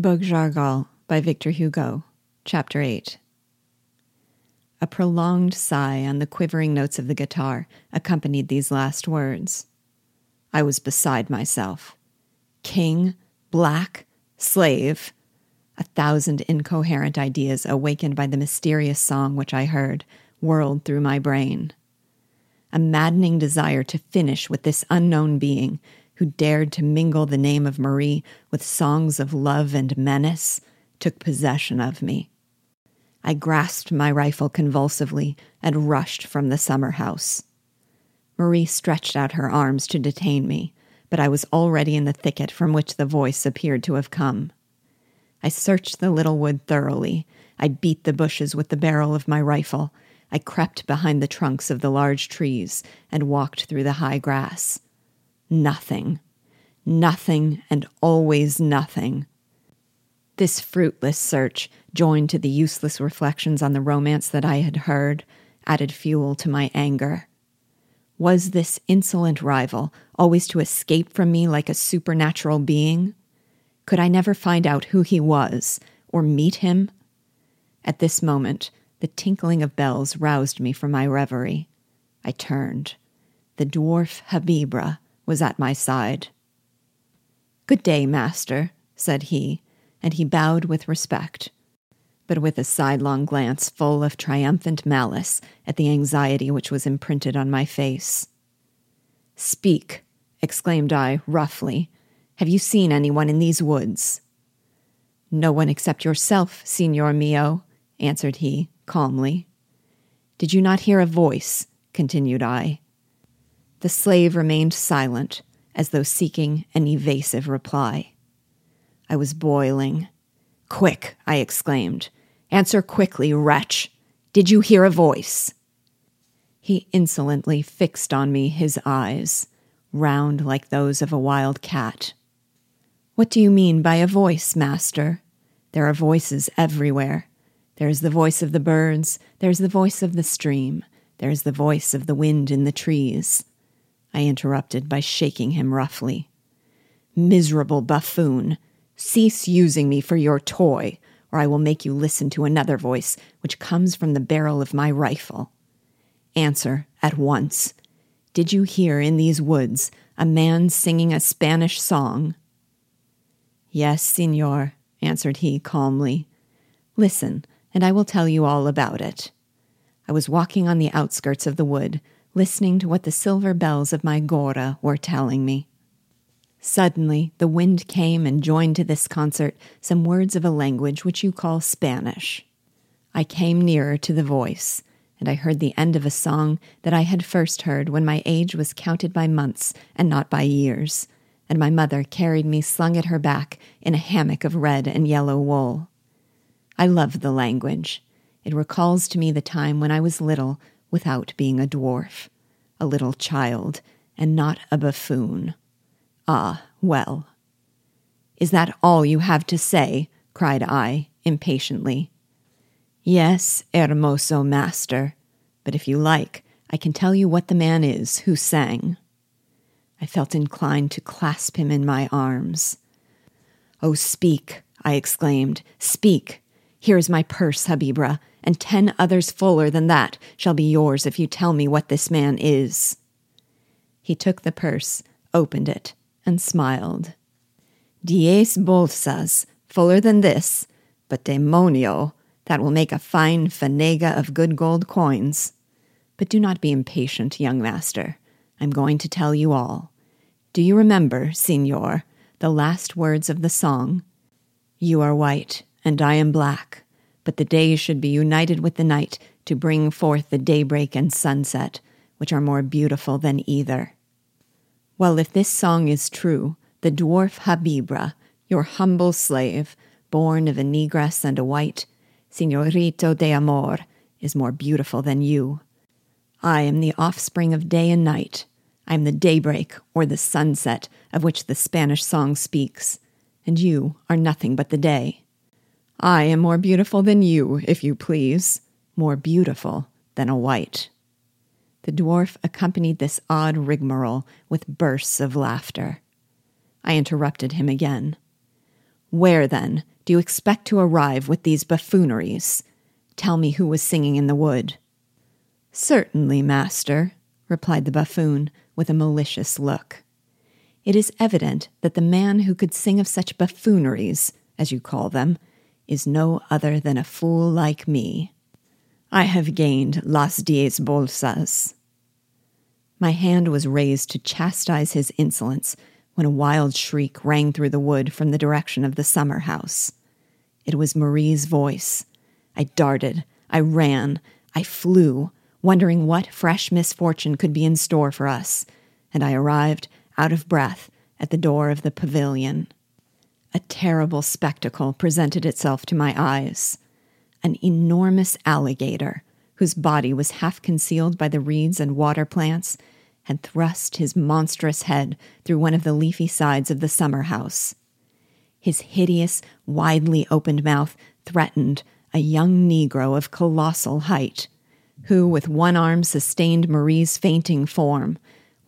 Bug Jargal by Victor Hugo, Chapter 8. A prolonged sigh on the quivering notes of the guitar accompanied these last words. I was beside myself. King, black, slave. A thousand incoherent ideas awakened by the mysterious song which I heard whirled through my brain. A maddening desire to finish with this unknown being who dared to mingle the name of Marie with songs of love and menace, took possession of me. I grasped my rifle convulsively and rushed from the summer house. Marie stretched out her arms to detain me, but I was already in the thicket from which the voice appeared to have come. I searched the little wood thoroughly. I beat the bushes with the barrel of my rifle. I crept behind the trunks of the large trees and walked through the high grass. Nothing. Nothing and always nothing. This fruitless search, joined to the useless reflections on the romance that I had heard, added fuel to my anger. Was this insolent rival always to escape from me like a supernatural being? Could I never find out who he was or meet him? At this moment, the tinkling of bells roused me from my reverie. I turned. The dwarf Habibrah was at my side. Good day, master, said he, and he bowed with respect, but with a sidelong glance full of triumphant malice at the anxiety which was imprinted on my face. Speak, exclaimed I roughly. Have you seen anyone in these woods? No one except yourself, Signor mio, answered he, calmly. Did you not hear a voice? continued I. The slave remained silent, as though seeking an evasive reply. I was boiling. Quick, I exclaimed. Answer quickly, wretch. Did you hear a voice? He insolently fixed on me his eyes, round like those of a wild cat. What do you mean by a voice, master? There are voices everywhere. There is the voice of the birds, there is the voice of the stream, there is the voice of the wind in the trees. I interrupted by shaking him roughly. Miserable buffoon, cease using me for your toy, or I will make you listen to another voice which comes from the barrel of my rifle. Answer at once. Did you hear in these woods a man singing a Spanish song? Yes, senor, answered he calmly. Listen, and I will tell you all about it. I was walking on the outskirts of the wood listening to what the silver bells of my gorra were telling me. Suddenly, the wind came and joined to this concert some words of a language which you call Spanish. I came nearer to the voice, and I heard the end of a song that I had first heard when my age was counted by months and not by years, and my mother carried me slung at her back in a hammock of red and yellow wool. I love the language. It recalls to me the time when I was little without being a dwarf, a little child, and not a buffoon. Ah, well. Is that all you have to say? cried I, impatiently. Yes, hermoso master, but if you like, I can tell you what the man is who sang. I felt inclined to clasp him in my arms. Oh, speak, I exclaimed, speak. Here is my purse, Habibrah, and ten others fuller than that shall be yours if you tell me what this man is. He took the purse, opened it, and smiled. Diez bolsas, fuller than this, but demonio, that will make a fine fanega of good gold coins. But do not be impatient, young master. I'm going to tell you all. Do you remember, signor, the last words of the song? You are white, and I am black but the day should be united with the night to bring forth the daybreak and sunset, which are more beautiful than either. Well, if this song is true, the dwarf Habibrah, your humble slave, born of a negress and a white, Signorito de Amor, is more beautiful than you. I am the offspring of day and night. I am the daybreak or the sunset of which the Spanish song speaks, and you are nothing but the day. I am more beautiful than you, if you please, more beautiful than a white. The dwarf accompanied this odd rigmarole with bursts of laughter. I interrupted him again. Where, then, do you expect to arrive with these buffooneries? Tell me who was singing in the wood. Certainly, master, replied the buffoon with a malicious look. It is evident that the man who could sing of such buffooneries, as you call them, is no other than a fool like me. I have gained las diez bolsas. My hand was raised to chastise his insolence when a wild shriek rang through the wood from the direction of the summer house. It was Marie's voice. I darted, I ran, I flew, wondering what fresh misfortune could be in store for us, and I arrived, out of breath, at the door of the pavilion. A terrible spectacle presented itself to my eyes. An enormous alligator, whose body was half concealed by the reeds and water plants, had thrust his monstrous head through one of the leafy sides of the summer house. His hideous, widely opened mouth threatened a young Negro of colossal height who with one arm sustained Marie's fainting form,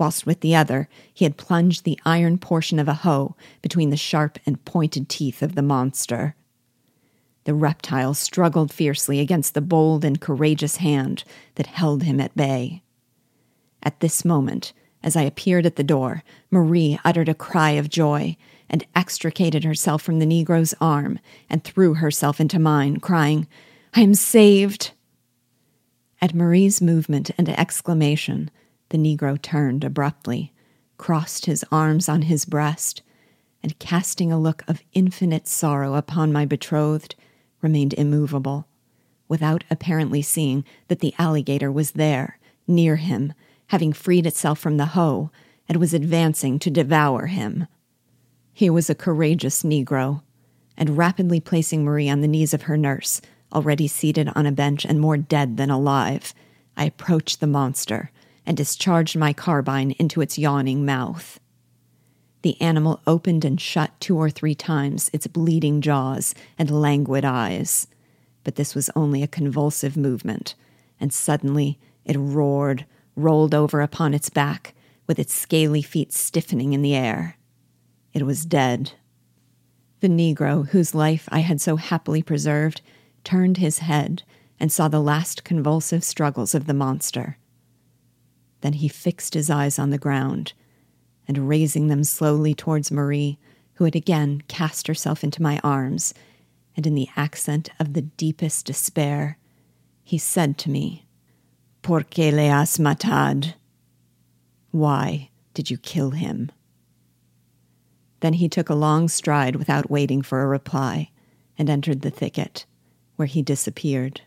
whilst with the other he had plunged the iron portion of a hoe between the sharp and pointed teeth of the monster. The reptile struggled fiercely against the bold and courageous hand that held him at bay. At this moment, as I appeared at the door, Marie uttered a cry of joy and extricated herself from the Negro's arm and threw herself into mine, crying, I am saved! At Marie's movement and exclamation, the Negro turned abruptly, crossed his arms on his breast, and casting a look of infinite sorrow upon my betrothed, remained immovable, without apparently seeing that the alligator was there, near him, having freed itself from the hoe, and was advancing to devour him. He was a courageous Negro, and rapidly placing Marie on the knees of her nurse, already seated on a bench and more dead than alive, I approached the monster and discharged my carbine into its yawning mouth. The animal opened and shut two or three times its bleeding jaws and languid eyes, but this was only a convulsive movement, and suddenly it roared, rolled over upon its back, with its scaly feet stiffening in the air. It was dead. The Negro, whose life I had so happily preserved, turned his head and saw the last convulsive struggles of the monster. Then he fixed his eyes on the ground, and raising them slowly towards Marie, who had again cast herself into my arms, and in the accent of the deepest despair, he said to me, Por qué le has matad? Why did you kill him? Then he took a long stride without waiting for a reply, and entered the thicket where he disappeared.